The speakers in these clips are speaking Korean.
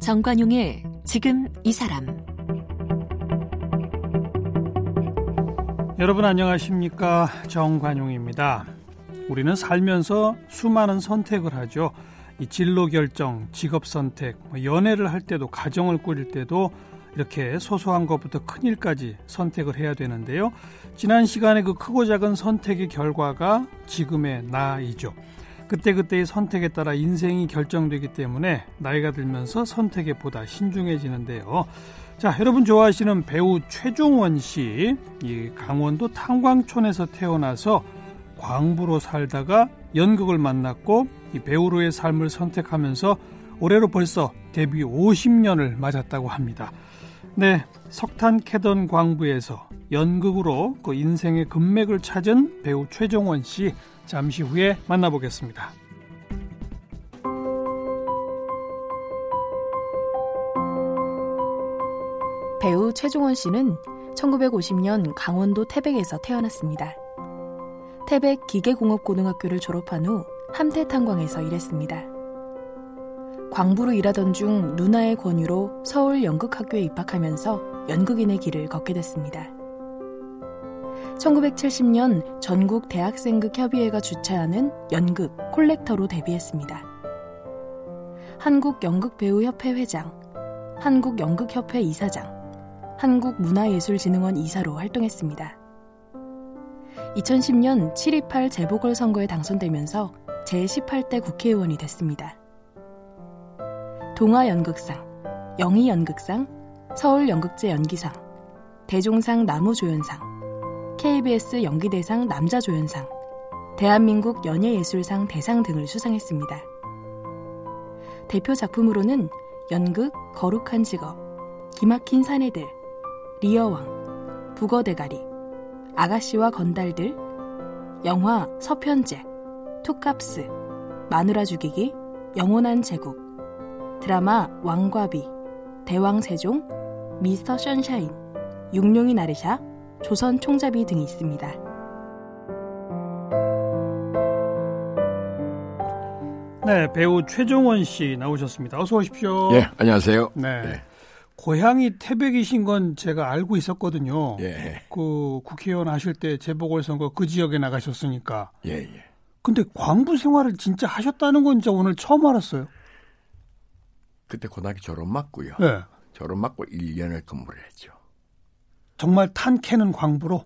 정관용의 지금 이 사람 여러분 안녕하십니까 정관용입니다. 우리는 살면서 수많은 선택을 하죠. 이 진로 결정, 직업 선택, 뭐 연애를 할 때도 가정을 꾸릴 때도 이렇게 소소한 것부터 큰 일까지 선택을 해야 되는데요. 지난 시간에 그 크고 작은 선택의 결과가 지금의 나이죠. 그때그때의 선택에 따라 인생이 결정되기 때문에 나이가 들면서 선택에 보다 신중해지는데요. 자, 여러분 좋아하시는 배우 최종원 씨, 이 강원도 탄광촌에서 태어나서 광부로 살다가 연극을 만났고 이 배우로의 삶을 선택하면서 올해로 벌써 데뷔 50년을 맞았다고 합니다. 네, 석탄 캐던 광부에서 연극으로 그 인생의 금맥을 찾은 배우 최종원 씨 잠시 후에 만나보겠습니다. 배우 최종원 씨는 1950년 강원도 태백에서 태어났습니다. 태백 기계공업고등학교를 졸업한 후 함태탄광에서 일했습니다. 광부로 일하던 중 누나의 권유로 서울 연극학교에 입학하면서 연극인의 길을 걷게 됐습니다. 1970년 전국 대학생극 협의회가 주최하는 연극 콜렉터로 데뷔했습니다. 한국연극배우협회 회장, 한국연극협회 이사장, 한국문화예술진흥원 이사로 활동했습니다. 2010년 7.28 재보궐선거에 당선되면서 제18대 국회의원이 됐습니다. 동아연극상, 영희연극상, 서울연극제 연기상, 대종상 나무조연상, KBS 연기대상 남자조연상, 대한민국 연예예술상 대상 등을 수상했습니다. 대표 작품으로는 연극 거룩한 직업, 기막힌 사내들, 리어왕, 북어대가리, 아가씨와 건달들, 영화 서편제, 투캅스, 마누라 죽이기, 영원한 제국, 드라마 왕과비, 대왕세종, 미스터 션샤인, 육룡이 나르샤, 조선 총잡이 등이 있습니다. 네, 배우 최종원 씨 나오셨습니다. 어서 오십시오. 예, 안녕하세요. 네. 네. 고향이 태백이신 건 제가 알고 있었거든요. 예. 그 국회의원 하실 때 재보궐선거 그 지역에 나가셨으니까. 예, 예. 근데 광부 생활을 진짜 하셨다는 건 진짜 오늘 처음 알았어요. 그때 고등학교 졸업 맞고요. 네. 졸업 맞고 1년을 근무를 했죠. 정말 탄 캐는 광부로?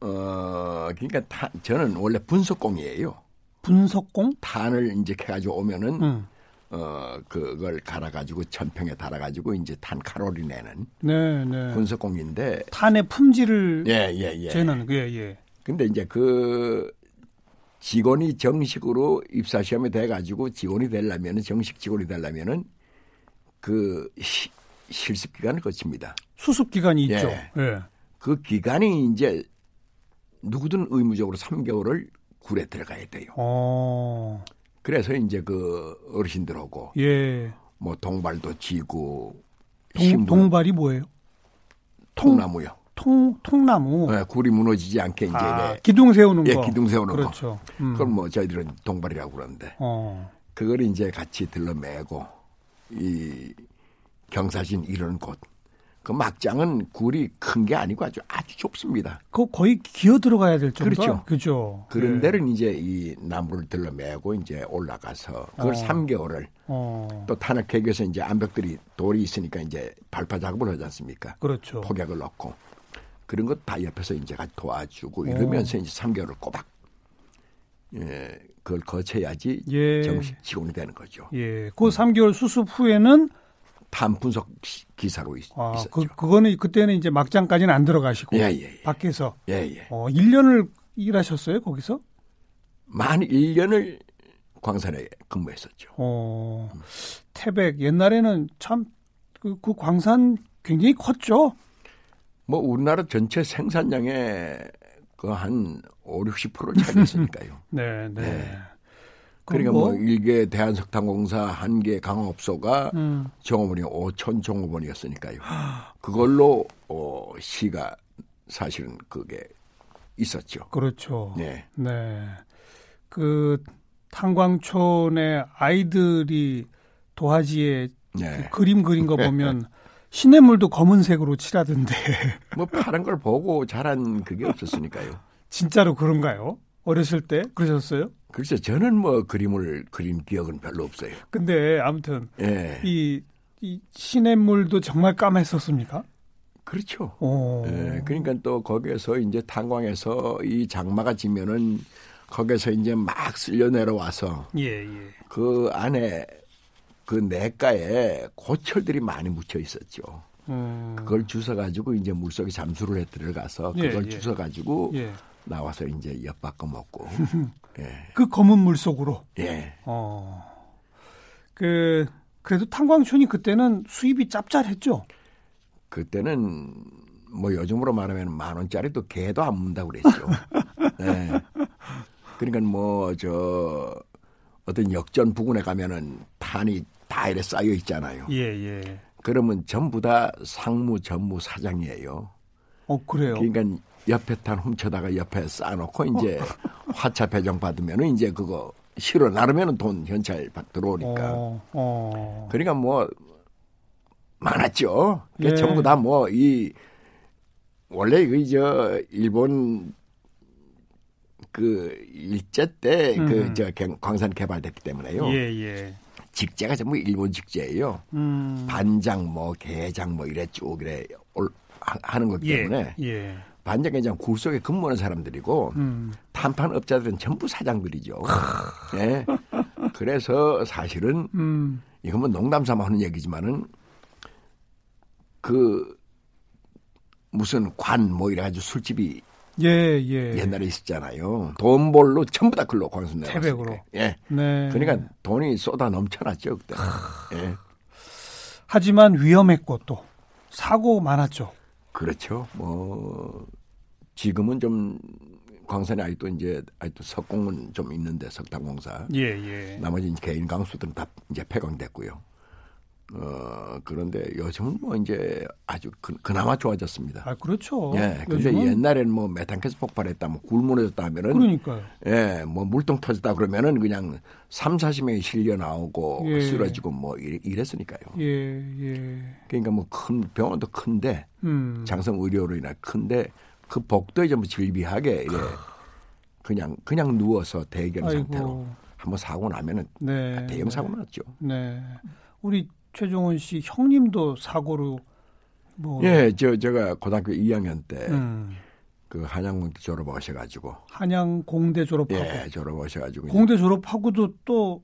어, 그러니까 탄, 저는 원래 분석공이에요. 분석공? 탄을 이제 캐가지고 오면은 음. 어 그걸 갈아가지고 천평에 달아가지고 이제 탄 칼로리 내는 네, 네. 분석공인데 탄의 품질을 예, 예, 예. 재는 예, 예. 근데 이제 그 직원이 정식으로 입사 시험에 돼 가지고 직원이 되려면은 정식 직원이 되려면은 그 시, 실습 기간을 거칩니다. 수습 기간이 예. 있죠. 예. 그 기간이 이제 누구든 의무적으로 3개월을 굴에 들어가야 돼요. 어. 그래서 이제 그 어르신들하고 예. 뭐 동발도 지고 동, 동발이 뭐예요? 통나무요. 통 통나무. 네, 굴이 무너지지 않게 이제 아, 네. 기둥 세우는 예, 거. 기둥 세우는 그렇죠. 거. 음. 그걸 뭐 저희들은 동발이라고 그러는데 어. 그걸 이제 같이 들러매고 이 경사진 이런 곳. 그 막장은 굴이 큰 게 아니고 아주 아주 좁습니다. 그거 거의 기어 들어가야 될 정도. 그렇죠. 그죠. 그런 예. 데를 이제 이 나무를 들러매고 이제 올라가서 그걸 어. 3개월을 어. 또 탄핵 개교에서 이제 암벽들이 돌이 있으니까 이제 발파 작업을 하지 않습니까? 그렇죠. 폭약을 넣고 그런 것 다 옆에서 이제 같이 도와주고 어. 이러면서 이제 3개월을 꼬박 예 그걸 거쳐야지 예. 정식 직원이 되는 거죠. 예. 그 3개월 수습 후에는 탄 분석 시- 기사로 있, 아, 있었죠. 그 그거는 그때는 이제 막장까지는 안 들어가시고 예, 예, 예. 밖에서 예, 예. 어, 1년을 일하셨어요, 거기서? 만 1년을 광산에 근무했었죠. 어. 태백 옛날에는 참 그, 그 광산 굉장히 컸죠. 뭐 우리나라 전체 생산량의 그한 5, 60%를 차지했으니까요. 네, 네. 네. 그러니까 뭐, 뭐 일개 대한석탄공사 한개 강업소가 음. 종업원이 5천 종업원이었으니까요. 그걸로 어, 시가 사실은 그게 있었죠. 그렇죠. 네. 네. 그 탄광촌의 아이들이 도화지에 네. 그 그림 그린 거 보면 시냇물도 검은색으로 칠하던데. 뭐 파란 걸 보고 자란 그게 없었으니까요. 진짜로 그런가요? 어렸을 때 그러셨어요? 글쎄 저는 뭐 그림을 그린 기억은 별로 없어요. 근데 아무튼 예. 이, 이 시냇물도 정말 까맸었습니까? 그렇죠. 예, 그러니까 또 거기에서 이제 탄광에서 이 장마가 지면은 거기서 이제 막 쓸려 내려와서 예, 예. 그 안에 그 내가에 고철들이 많이 묻혀 있었죠. 음. 그걸 주워 가지고 이제 물속에 잠수를 해 들어가서 예, 그걸 예, 주워 가지고 예. 나와서 이제 엿바꿔 먹고. 예. 그 검은 물 속으로. 예. 어. 그 그래도 탄광촌이 그때는 수입이 짭짤했죠. 그때는 뭐 요즘으로 말하면 만 원짜리도 개도 안 문다고 그랬죠. 예. 그러니까 뭐 저 어떤 역전 부근에 가면은 탄이 다 이래 쌓여 있잖아요. 예, 예. 그러면 전부 다 상무 전무 사장이에요. 어, 그래요? 그러니까 옆에 탄 훔쳐다가 옆에 쌓아놓고 이제 어. 화차 배정 받으면은 이제 그거 실어 나르면은 돈 현찰 들어오니까. 어, 어. 그러니까 뭐 많았죠. 예. 전부 다 뭐 이 원래 그저 일본 그 일제 때그저 광산 개발됐기 때문에요. 예, 예. 직제가 전부 일본 직제예요. 음. 반장 뭐 개장 뭐 이래 쭉 이래 올, 하는 거기 예, 때문에 예, 예. 반장 개장 굴 속에 근무하는 사람들이고 음. 탄판 업자들은 전부 사장들이죠. 예. 그래서 사실은 음. 이건 뭐 농담 삼아 하는 얘기지만은 그 무슨 관 뭐 이래 가지고 술집이 예, 예. 옛날에 있었잖아요. 돈 벌로 전부 다 글로 내왔어요. 태백으로. 예. 네. 그러니까 돈이 쏟아 넘쳐났죠 그때. 예. 하지만 위험했고 또 사고 많았죠. 그렇죠. 뭐 지금은 좀 광산에 아직도 이제 아직도 석공은 좀 있는데 석탄공사. 예, 예. 나머지 개인 강수들은 다 이제 폐광됐고요. 어, 그런데 요즘은 뭐 이제 아주 그, 나마 좋아졌습니다. 아, 그렇죠. 예. 근데 요즘은? 옛날에는 뭐 메탄가스 폭발했다, 뭐 굴무너졌다 하면은. 그러니까요. 예, 뭐 물통 터졌다 그러면은 그냥 3, 40명이 실려 나오고 예. 쓰러지고 뭐 이랬 으니까요. 예, 예. 그러니까 뭐 큰 병원도 큰데, 음. 장성 의료로 인해 큰데 그 복도에 전부 질비하게 이래 그냥, 그냥 누워서 아이고. 상태로 한번 사고 나면은 네. 대형 사고 났죠. 네. 우리 최종원 씨 형님도 사고로 뭐 예, 저 제가 고등학교 2학년 때 음. 그 한양공대 졸업하셔가지고 한양공대 졸업하고 예, 졸업하셔가지고 공대 졸업하고도 또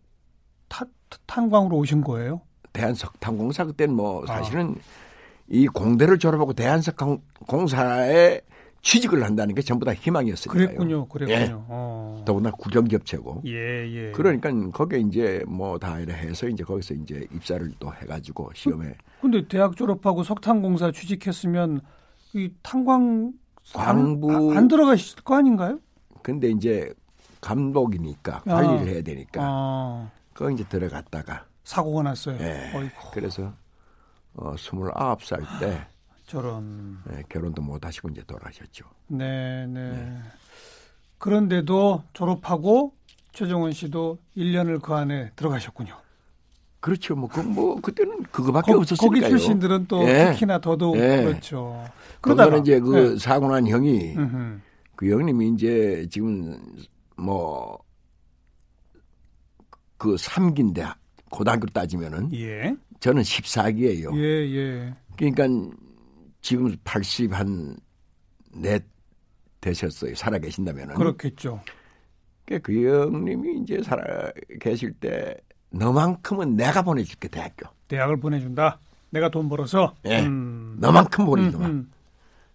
타, 탄광으로 오신 거예요? 대한석탄공사 그때는 뭐 아. 사실은 아. 이 공대를 졸업하고 대한석공사에 취직을 한다는 게 전부 다 희망이었으니까요. 그랬군요, 그랬군요. 예. 어. 더구나 국영기업체고. 예, 예. 그러니까 거기에 이제 뭐 다 이래 해서 이제 거기서 이제 입사를 또 해가지고 시험에. 그, 근데 대학 졸업하고 석탄공사 취직했으면 이 탄광 광부 안, 안 들어가실 거 아닌가요? 근데 이제 감독이니까 아. 관리를 해야 되니까 아. 거기 이제 들어갔다가 사고가 났어요. 예. 어이구. 그래서 어 29살 때 저런. 네, 결혼도 못 하시고 이제 돌아가셨죠. 네, 네, 네. 그런데도 졸업하고 최정원 씨도 1년을 그 안에 들어가셨군요. 그렇죠. 뭐, 그, 뭐, 그때는 그거밖에 거, 없었으니까요. 거기 출신들은 또 예. 특히나 더더욱 예. 그렇죠. 그러다가 이제 그 예. 사고 난 형이 음흠. 그 형님이 이제 지금 뭐, 그 3기인데 고등학교 따지면은 예. 저는 14기예요. 예, 예. 그러니까 지금 80 한 넷 되셨어요. 살아 계신다면은. 그렇겠죠. 그 형님이 이제 살아 계실 때 너만큼은 내가 보내줄게 대학교. 대학을 보내준다. 내가 돈 벌어서. 예. 음. 너만큼 보내주마. 음, 음.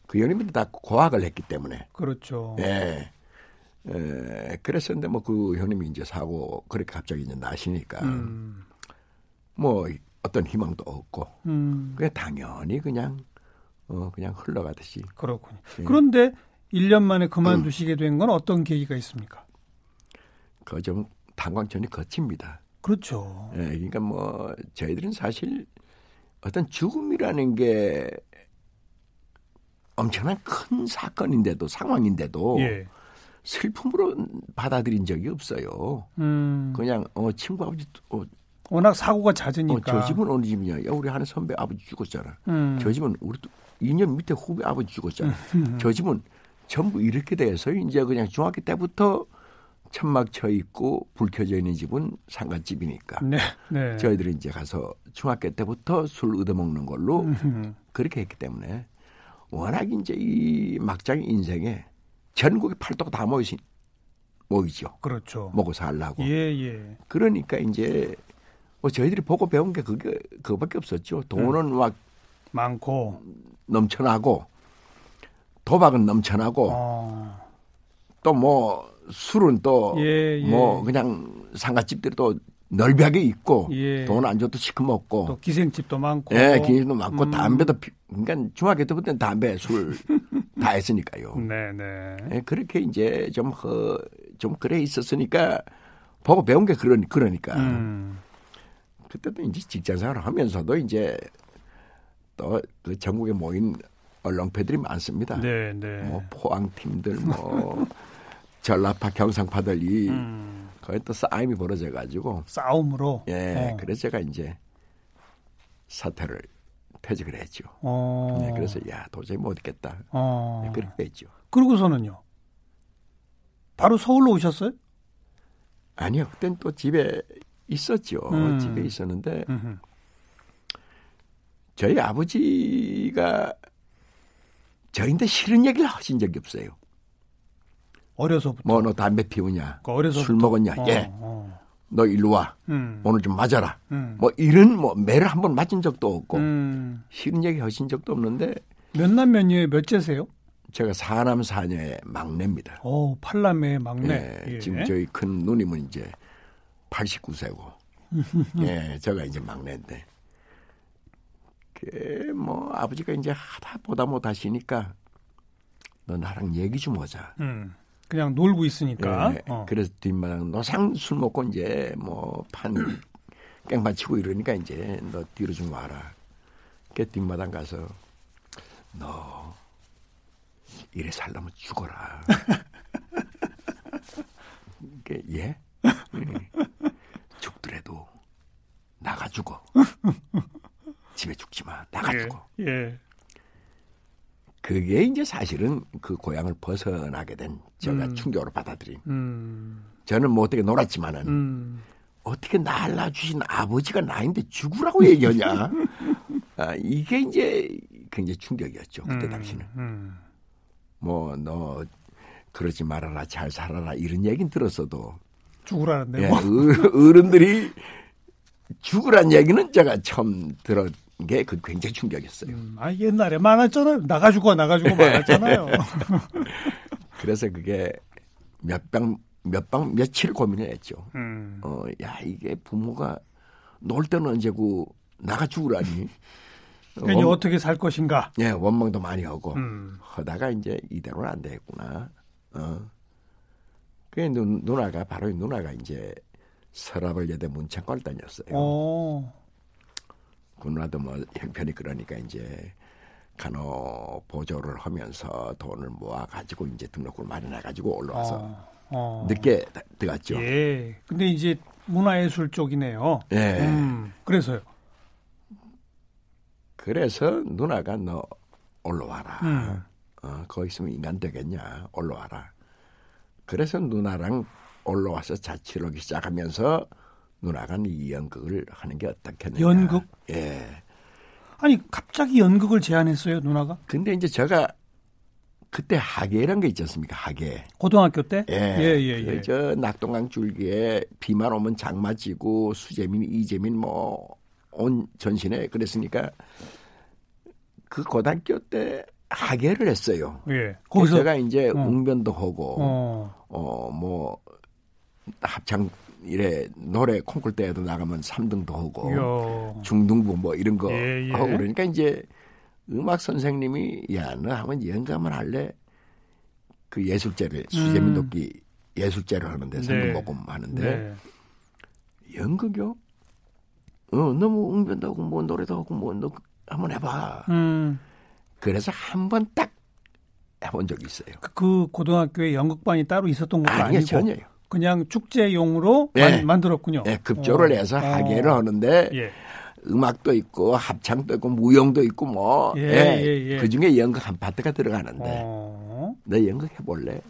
그 형님이 다 고학을 했기 때문에. 그렇죠. 예. 에, 그랬었는데 뭐 그 형님이 이제 사고 그렇게 갑자기 이제 나시니까 음. 뭐 어떤 희망도 없고 음. 그냥 당연히 그냥 어, 그냥 흘러가듯이. 그렇군요. 예. 그런데 1년 만에 그만두시게 된 건 어떤 계기가 있습니까? 그좀 탄광전이 거칩니다. 그렇죠. 예, 그러니까 뭐 저희들은 사실 어떤 죽음이라는 게 엄청난 큰 사건인데도 상황인데도 예. 슬픔으로 받아들인 적이 없어요. 음. 그냥 어 친구 아버지 어, 워낙 사고가 잦으니까. 어, 저 집은 어느 집이냐? 야 우리 하는 선배 아버지 죽었잖아. 음. 저 집은 우리 2년 밑에 후배 아버지 죽었잖아. 음. 저 집은 전부 이렇게 돼서 이제 그냥 중학교 때부터 천막 쳐 있고 불 켜져 있는 집은 상갓집이니까. 네, 네. 저희들이 이제 가서 중학교 때부터 술 얻어먹는 걸로 음. 그렇게 했기 때문에 워낙 이제 이 막장 인생에 전국의 팔도가 다 모이시, 모이죠. 그렇죠. 먹고 살라고. 예, 예. 그러니까 이제 뭐 저희들이 보고 배운 게 그게 그거밖에 없었죠. 돈은 음. 막 많고 넘쳐나고 도박은 넘쳐나고 어. 또뭐 술은 또뭐 예, 예. 뭐 그냥 상가집들이 또 넓게 있고 예. 돈안 줘도 시커 먹고 또 기생집도 많고 예, 기생집도 많고 음. 담배도 그러니까 중학교 때부터 담배 술 다 했으니까요. 네, 네. 예, 그렇게 이제 좀 어, 좀 그래 있었으니까 보고 배운 게 그러니 그러니까. 음. 그때도 이제 직장 생활을 하면서도 이제 또그 전국에 모인 언론패들이 많습니다. 네, 네. 뭐 포항 팀들 뭐 전라파 경상파들 이 음. 거의 또 싸움이 벌어져 가지고 싸움으로 예 어. 그래서 제가 이제 사퇴를 퇴직을 했죠. 어. 네, 그래서 야 도저히 못 있겠다. 어. 네, 그렇게 됐죠. 그러고서는요. 바로 서울로 오셨어요? 아니요. 그땐 또 집에 있었죠. 음. 집에 있었는데 음흠. 저희 아버지가 저희한테 싫은 얘기를 하신 적이 없어요. 어려서부터. 뭐 너 담배 피우냐? 그 어려서부터. 술 먹었냐? 어, 예. 어. 너 일로 와. 음. 오늘 좀 맞아라. 음. 뭐 이런 뭐 매를 한 번 맞은 적도 없고 음. 싫은 얘기 하신 적도 없는데 몇 남 몇 녀에 몇째세요? 제가 사남 사녀의 막내입니다. 오, 팔남의 막내. 예, 예. 지금 저희 큰 누님은 이제 89세고, 예, 제가 이제 막내인데, 그 뭐 아버지가 이제 하다 보다 못 하시니까 너 나랑 얘기 좀 하자. 음, 그냥 놀고 있으니까. 예, 어. 그래서 뒷마당 너상 술 먹고 이제 뭐판 깽판 치고 이러니까 이제 너 뒤로 좀 와라. 그 뒷마당 가서 너 이래 살려면 죽어라. 그 예? 죽더라도 나가 죽어. 집에 죽지 마. 나가 죽어. 예, 예. 그게 이제 사실은 그 고향을 벗어나게 된 제가 음. 충격으로 받아들인. 음. 저는 뭐 어떻게 놀았지만은 음. 어떻게 날라 주신 아버지가 나인데 죽으라고 얘기하냐. 아, 이게 이제 굉장히 충격이었죠. 그때 음. 당시는. 음. 뭐너 그러지 말아라 잘 살아라 이런 얘기는 들었어도 죽으라는데 예, 어른들이 죽으란 얘기는 제가 처음 들은 게 그 굉장히 충격이었어요. 음, 아 옛날에 많았잖아요. 나가지고 나가지고 많았잖아요. 그래서 그게 몇방 몇방 며칠 고민을 했죠. 음. 어, 야 이게 부모가 놀 때는 언제고 나가 죽으라니. 괜히 원, 어떻게 살 것인가? 예, 원망도 많이 하고 음. 하다가 이제 이대로는 안 되겠구나. 어. 그 누, 누나가 바로 누나가 이제 서랍을 여대 문창과를 다녔어요. 오. 그 누나도 뭐 형편이 그러니까 이제 간호 보조를 하면서 돈을 모아 가지고 이제 등록을 마련해 가지고 올라와서 어, 어. 늦게 들어갔죠. 예. 근데 이제 문화예술 쪽이네요. 예. 음, 그래서요. 그래서 누나가 너 올라와라. 음. 어, 거기 있으면 인간 되겠냐? 올라와라. 그래서 누나랑 올라와서 자취를 하기 시작하면서 누나가 이 연극을 하는 게 어떻겠느냐. 연극? 예. 아니 갑자기 연극을 제안했어요 누나가? 근데 이제 제가 그때 하계란 게 있지 않습니까? 하계. 고등학교 때? 예. 예, 예, 예. 저 낙동강 줄기에 비만 오면 장마 지고 수재민, 이재민 뭐 온 전신에 그랬으니까 그 고등학교 때 하계를 했어요. 예. 거기서 제가 이제 어. 웅변도 하고 어뭐 어, 합창 이래 노래 콩쿨 때에도 나가면 3등도 하고 요. 중등부 뭐 이런 거 예, 예. 하고 그러니까 이제 음악 선생님이 야 너 한번 영감을 할래 그 예술제를 수재민 돕기 예술제를 하는데 상금모금 네. 하는데 네. 연극이요? 어 너무 웅변도 하고 뭐 노래도 하고 뭐너 한번 해봐. 음. 그래서 한 번 딱 해본 적이 있어요. 그, 그 고등학교에 연극반이 따로 있었던 것도 아니고 전혀요. 그냥 축제용으로 네. 만, 들었군요 네, 급조를 어. 해서 하계를 어. 하는데 예. 음악도 있고 합창도 있고 무용도 있고 뭐 예, 예, 예, 예. 그 중에 연극 한 파트가 들어가는데 어. 너 연극 해볼래?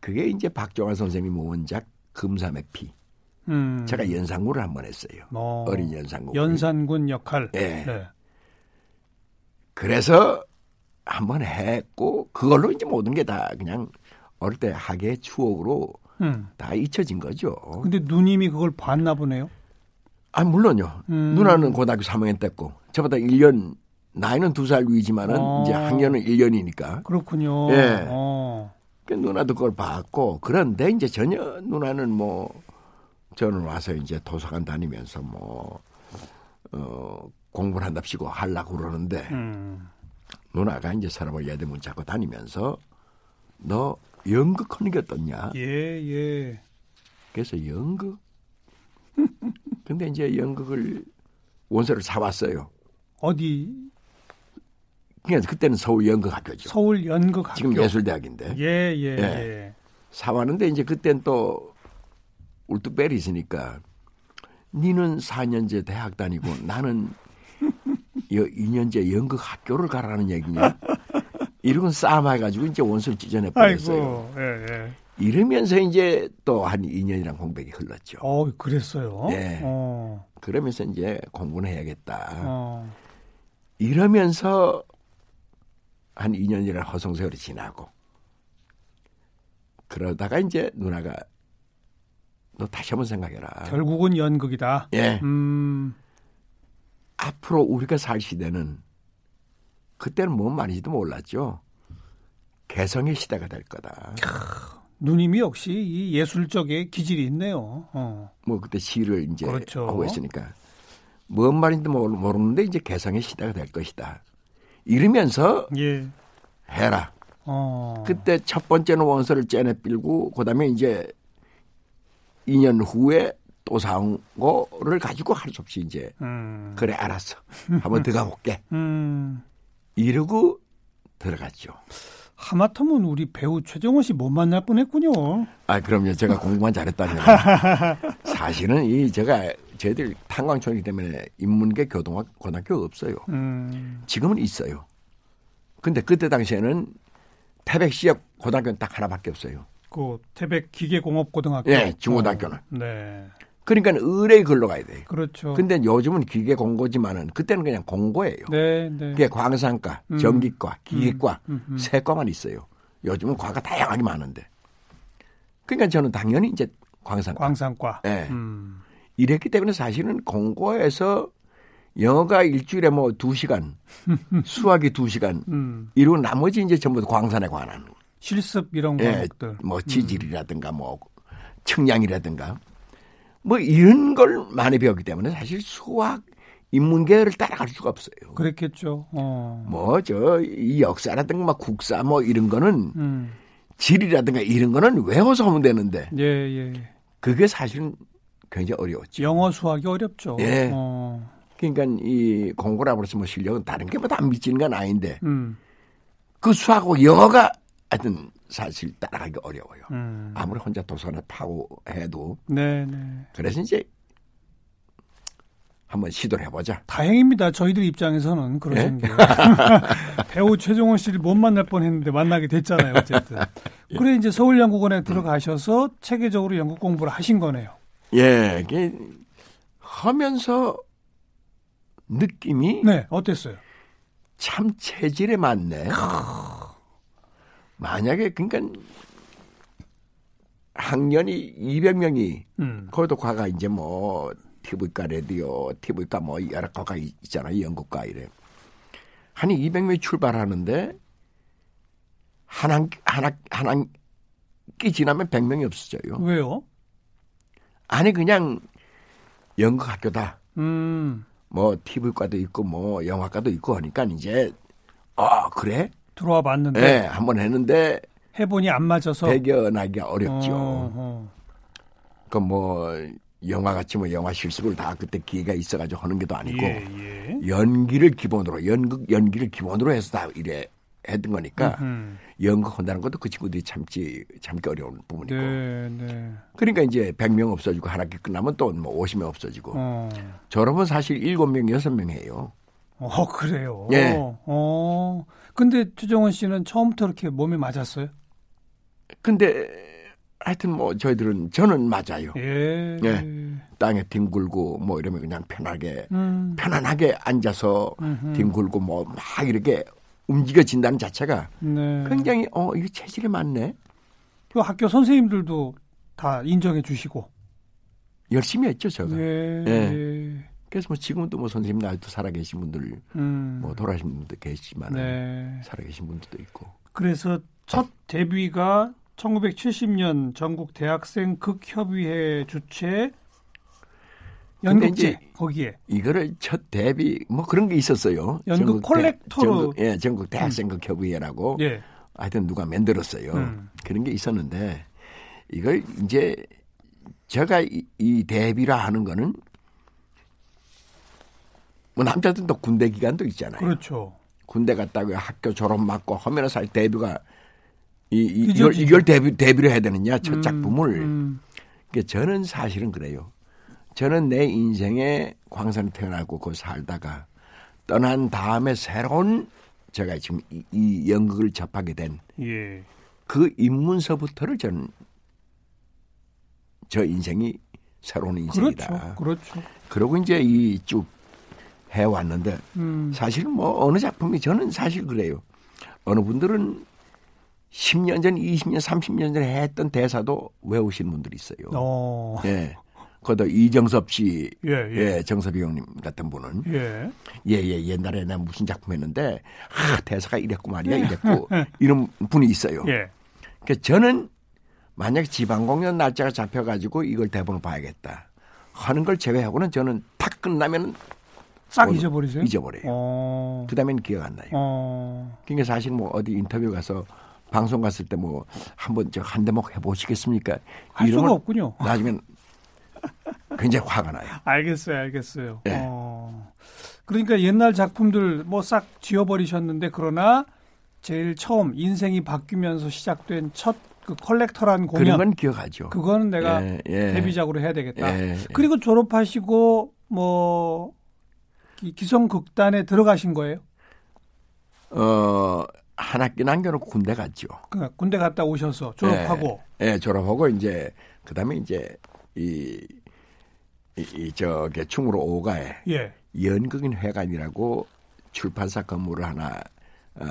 그게 이제 박종환 선생님 원작 금삼의 피. 음. 제가 연산군을 한 번 했어요. 어. 린 연산군. 연산군 역할. 네. 네. 그래서 한 번 했고 그걸로 이제 모든 게 다 그냥 어릴 때 학의 추억으로 음. 다 잊혀진 거죠. 근데 누님이 그걸 봤나 보네요. 아 물론요. 음. 누나는 고등학교 3학년 때고 저보다 1년 나이는 두 살 위지만은 어. 이제 학년은 1년이니까. 그렇군요. 예. 어. 그 누나도 그걸 봤고 그런데 이제 전혀 누나는 뭐 저는 와서 이제 도서관 다니면서 뭐 어, 공부를 한답시고 하려고 그러는데 음. 누나가 이제 사람을 예대문 잡고 다니면서 너 연극하는 게 어떻냐? 예, 예. 그래서 연극? 근데 이제 연극을 원서를 사왔어요. 어디? 그냥 그때는 서울 연극학교죠. 서울 연극학교. 지금 예술대학인데. 예, 예, 예. 예. 사왔는데 이제 그땐 또 울뚝벨이 있으니까 니는 4년제 대학 다니고 나는 2년제 연극 학교를 가라는 얘기냐? 이런 싸움해가지고 이제 원수를 찢어내 버렸어요. 예, 예. 이러면서 이제 또 한 2년이랑 공백이 흘렀죠. 어, 그랬어요? 네. 어. 그러면서 이제 공부는 해야겠다. 어. 이러면서 한 2년이라는 허송 세월이 지나고 그러다가 이제 누나가 너 다시 한번 생각해라. 결국은 연극이다. 예. 음. 앞으로 우리가 살 시대는 그때는 뭔 말인지도 몰랐죠. 개성의 시대가 될 거다. 누님이 역시 이 예술적의 기질이 있네요. 어. 뭐 그때 시를 이제 그렇죠. 하고 있으니까 뭔 말인지도 모르는데 이제 개성의 시대가 될 것이다. 이러면서 예. 해라. 어. 그때 첫 번째는 원서를 째내 빌고 그다음에 이제 2년 후에 또 사온 거를 가지고 할 수 없이 이제 음. 그래 알았어 한번 들어가 볼게 음. 이러고 들어갔죠. 하마터면 우리 배우 최정원 씨 못 만날 뻔했군요. 아 그럼요. 제가 공부만 잘했다면 사실은 이 제가 저희들 탄광촌이기 때문에 인문계 교동학 고등학교 없어요. 음. 지금은 있어요. 근데 그때 당시에는 태백 시역 고등학교는 딱 하나밖에 없어요. 그 태백 기계공업고등학교. 예, 중고등학교는. 어, 네. 그러니까 의뢰 글로 가야 돼요. 그렇죠. 근데 요즘은 기계 공고지만은 그때는 그냥 공고예요. 네, 네. 그게 광산과, 음. 전기과, 기계과 음, 음, 음. 세 과만 있어요. 요즘은 과가 다양하게 많은데. 그러니까 저는 당연히 이제 광산과. 광산과. 예. 네. 이랬기 때문에 사실은 공고에서 영어가 일주일에 뭐두 시간, 수학이 두 시간, 음. 이러고 나머지 이제 전부 광산에 관한 실습 이런 예, 것들, 뭐 지질이라든가 뭐 측량이라든가 뭐 이런 걸 많이 배웠기 때문에 사실 수학 인문계를 따라갈 수가 없어요. 그랬겠죠. 어. 뭐저 이 역사라든가 막 국사 뭐 이런 거는 음. 지리라든가 이런 거는 외워서 하면 되는데. 예, 예. 그게 사실은 굉장히 어려웠죠. 영어 수학이 어렵죠. 예. 어. 그러니까 이 공부라고 해서 뭐 실력은 다른 게 뭐 다 미치는 건 아닌데 음. 그 수학하고 영어가 하여튼 사실 따라가기 어려워요. 음. 아무리 혼자 도서관을 파고 해도. 네, 네. 그래서 이제 한번 시도를 해보자. 다행입니다. 저희들 입장에서는 그러신 네? 게 배우 최종원 씨를 못 만날 뻔했는데 만나게 됐잖아요. 어쨌든. 예. 그래 이제 서울 연구원에 들어가셔서 음. 체계적으로 연구 공부를 하신 거네요. 예, 이게 하면서 느낌이 네 어땠어요? 참 체질에 맞네. 만약에 그러니까 학년이 200명이 음. 거기도 과가 이제 뭐 TV과 라디오, TV과 뭐 여러 과가 있잖아요. 연극과 이래. 한 200명이 출발하는데 한 학, 한 학, 한 학기 지나면 100명이 없어져요. 왜요? 아니 그냥 연극 학교다. 음. 뭐 TV과도 있고 뭐 영화과도 있고 하니까 이제 어 그래 들어와 봤는데 네, 한번 했는데 해보니 안 맞아서 배겨나기가 어렵죠. 어, 어. 그뭐 영화 같이 뭐 영화 실습을 다 그때 기회가 있어가지고 하는 게도 아니고 예, 예. 연기를 기본으로 연극 연기를 기본으로 해서 다 이래 했던 거니까 음흠. 연극 한다는 것도 그 친구들이 참지 참기 어려운 부분이고 네, 네. 그러니까 이제 100명 없어지고 한 학기 끝나면 또 뭐 50명 없어지고 어. 졸업은 사실 7명 6명이에요. 어 그래요. 예. 어. 근데 최정원 씨는 처음부터 이렇게 몸에 맞았어요? 근데 하여튼 뭐 저희들은 저는 맞아요. 예. 예. 땅에 뒹굴고 뭐 이러면 그냥 편하게 음. 편안하게 앉아서 음흠. 뒹굴고 뭐 막 이렇게 움직여진다는 자체가 네. 굉장히 어 이거 체질이 맞네. 그 학교 선생님들도 다 인정해 주시고 열심히 했죠 제가. 예. 예. 그래서 뭐 지금도 뭐 선생님 아직도 살아계신 분들 음. 뭐 돌아가신 분도 계시지만 네. 살아계신 분들도 있고. 그래서 첫 데뷔가 1970년 전국 대학생 극협의회 주최 연극제 거기에 이거를 첫 데뷔 뭐 그런 게 있었어요. 연극 콜렉터로 전국, 예, 전국 대학생 음. 극협의회라고 예. 하여튼 누가 만들었어요. 음. 그런 게 있었는데 이걸 이제 제가 이, 이 데뷔라 하는 거는 뭐 남자들도 군대 기간도 있잖아요. 그렇죠. 군대 갔다가 학교 졸업 맞고 하면서 살 데뷔가 이, 이 이걸, 이걸 데뷔, 데뷔를 해야 되느냐 첫 음, 작품을. 음. 그러니까 저는 사실은 그래요. 저는 내 인생에 광산에 태어나고 그 살다가 떠난 다음에 새로운 제가 지금 이, 이 연극을 접하게 된 예. 그 입문서부터를 저는 저 인생이 새로운 인생이다. 그렇죠. 그렇죠. 그러고 이제 이 쭉 해왔는데 음. 사실 뭐 어느 작품이 저는 사실 그래요. 어느 분들은 10년 전, 20년, 30년 전에 했던 대사도 외우신 분들이 있어요. 어. 예. 거기다 이정섭 씨, 예, 예. 예, 정섭이 형님 같은 분은 예. 예, 예, 옛날에 나 무슨 작품 했는데 아, 대사가 이랬고 말이야, 이랬고 이런 분이 있어요. 예. 그 저는 만약 지방 공연 날짜가 잡혀 가지고 이걸 대본을 봐야겠다 하는 걸 제외하고는 저는 탁 끝나면 싹 잊어버리세요? 잊어버려요. 어. 그 다음에는 기억 안 나요. 어. 그러니까 사실 뭐 어디 인터뷰 가서 방송 갔을 때 뭐 한번 저 한 대목 해보시겠습니까? 할 수가 없군요. 나중엔 굉장히 화가 나요. 알겠어요, 알겠어요. 네. 어, 그러니까 옛날 작품들 뭐 싹 지워버리셨는데 그러나 제일 처음 인생이 바뀌면서 시작된 첫 그 컬렉터란 공연 그런 건 기억하죠. 그거는 내가 예, 예. 데뷔작으로 해야 되겠다. 예, 그리고 졸업하시고 뭐 기성 극단에 들어가신 거예요? 어, 한 학기 남겨놓고 군대 갔죠. 그 군대 갔다 오셔서 졸업하고. 예, 네, 졸업하고 이제 그다음에 이제 이, 이, 이 저기 충무로 오가에 예. 연극인 회관이라고 출판사 건물을 하나 어,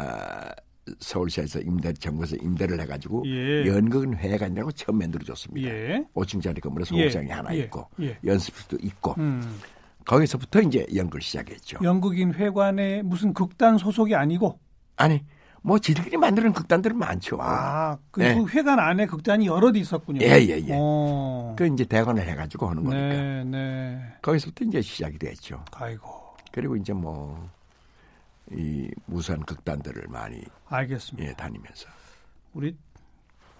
서울시에서 임대 정부에서 임대를 해가지고 예. 연극인 회관이라고 처음 만들어줬습니다. 예. 5층짜리 건물에 소극장이 예. 하나 예. 있고 예. 연습실도 있고 음. 거기서부터 이제 연극을 시작했죠. 연극인 회관에 무슨 극단 소속이 아니고 아니 뭐 지들끼리 만드는 극단들은 많죠. 아, 그 네. 회관 안에 극단이 여럿 있었군요. 예, 예, 예. 어. 그 이제 대관을 해가지고 하는 거니까. 네, 네. 거기서부터 이제 시작이 됐죠. 아이고. 그리고 이제 뭐, 이 무수한 극단들을 많이. 알겠습니다. 예, 다니면서. 우리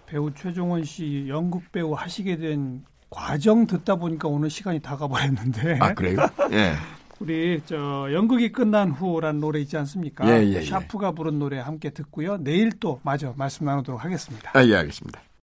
배우 최종원 씨 연극 배우 하시게 된 과정 듣다 보니까 오늘 시간이 다 가버렸는데. 아, 그래요? 예. 우리 저 연극이 끝난 후란 노래 있지 않습니까? 예, 예, 예. 샤프가 부른 노래 함께 듣고요. 내일 또 마저 말씀 나누도록 하겠습니다. 아, 예, 알겠습니다.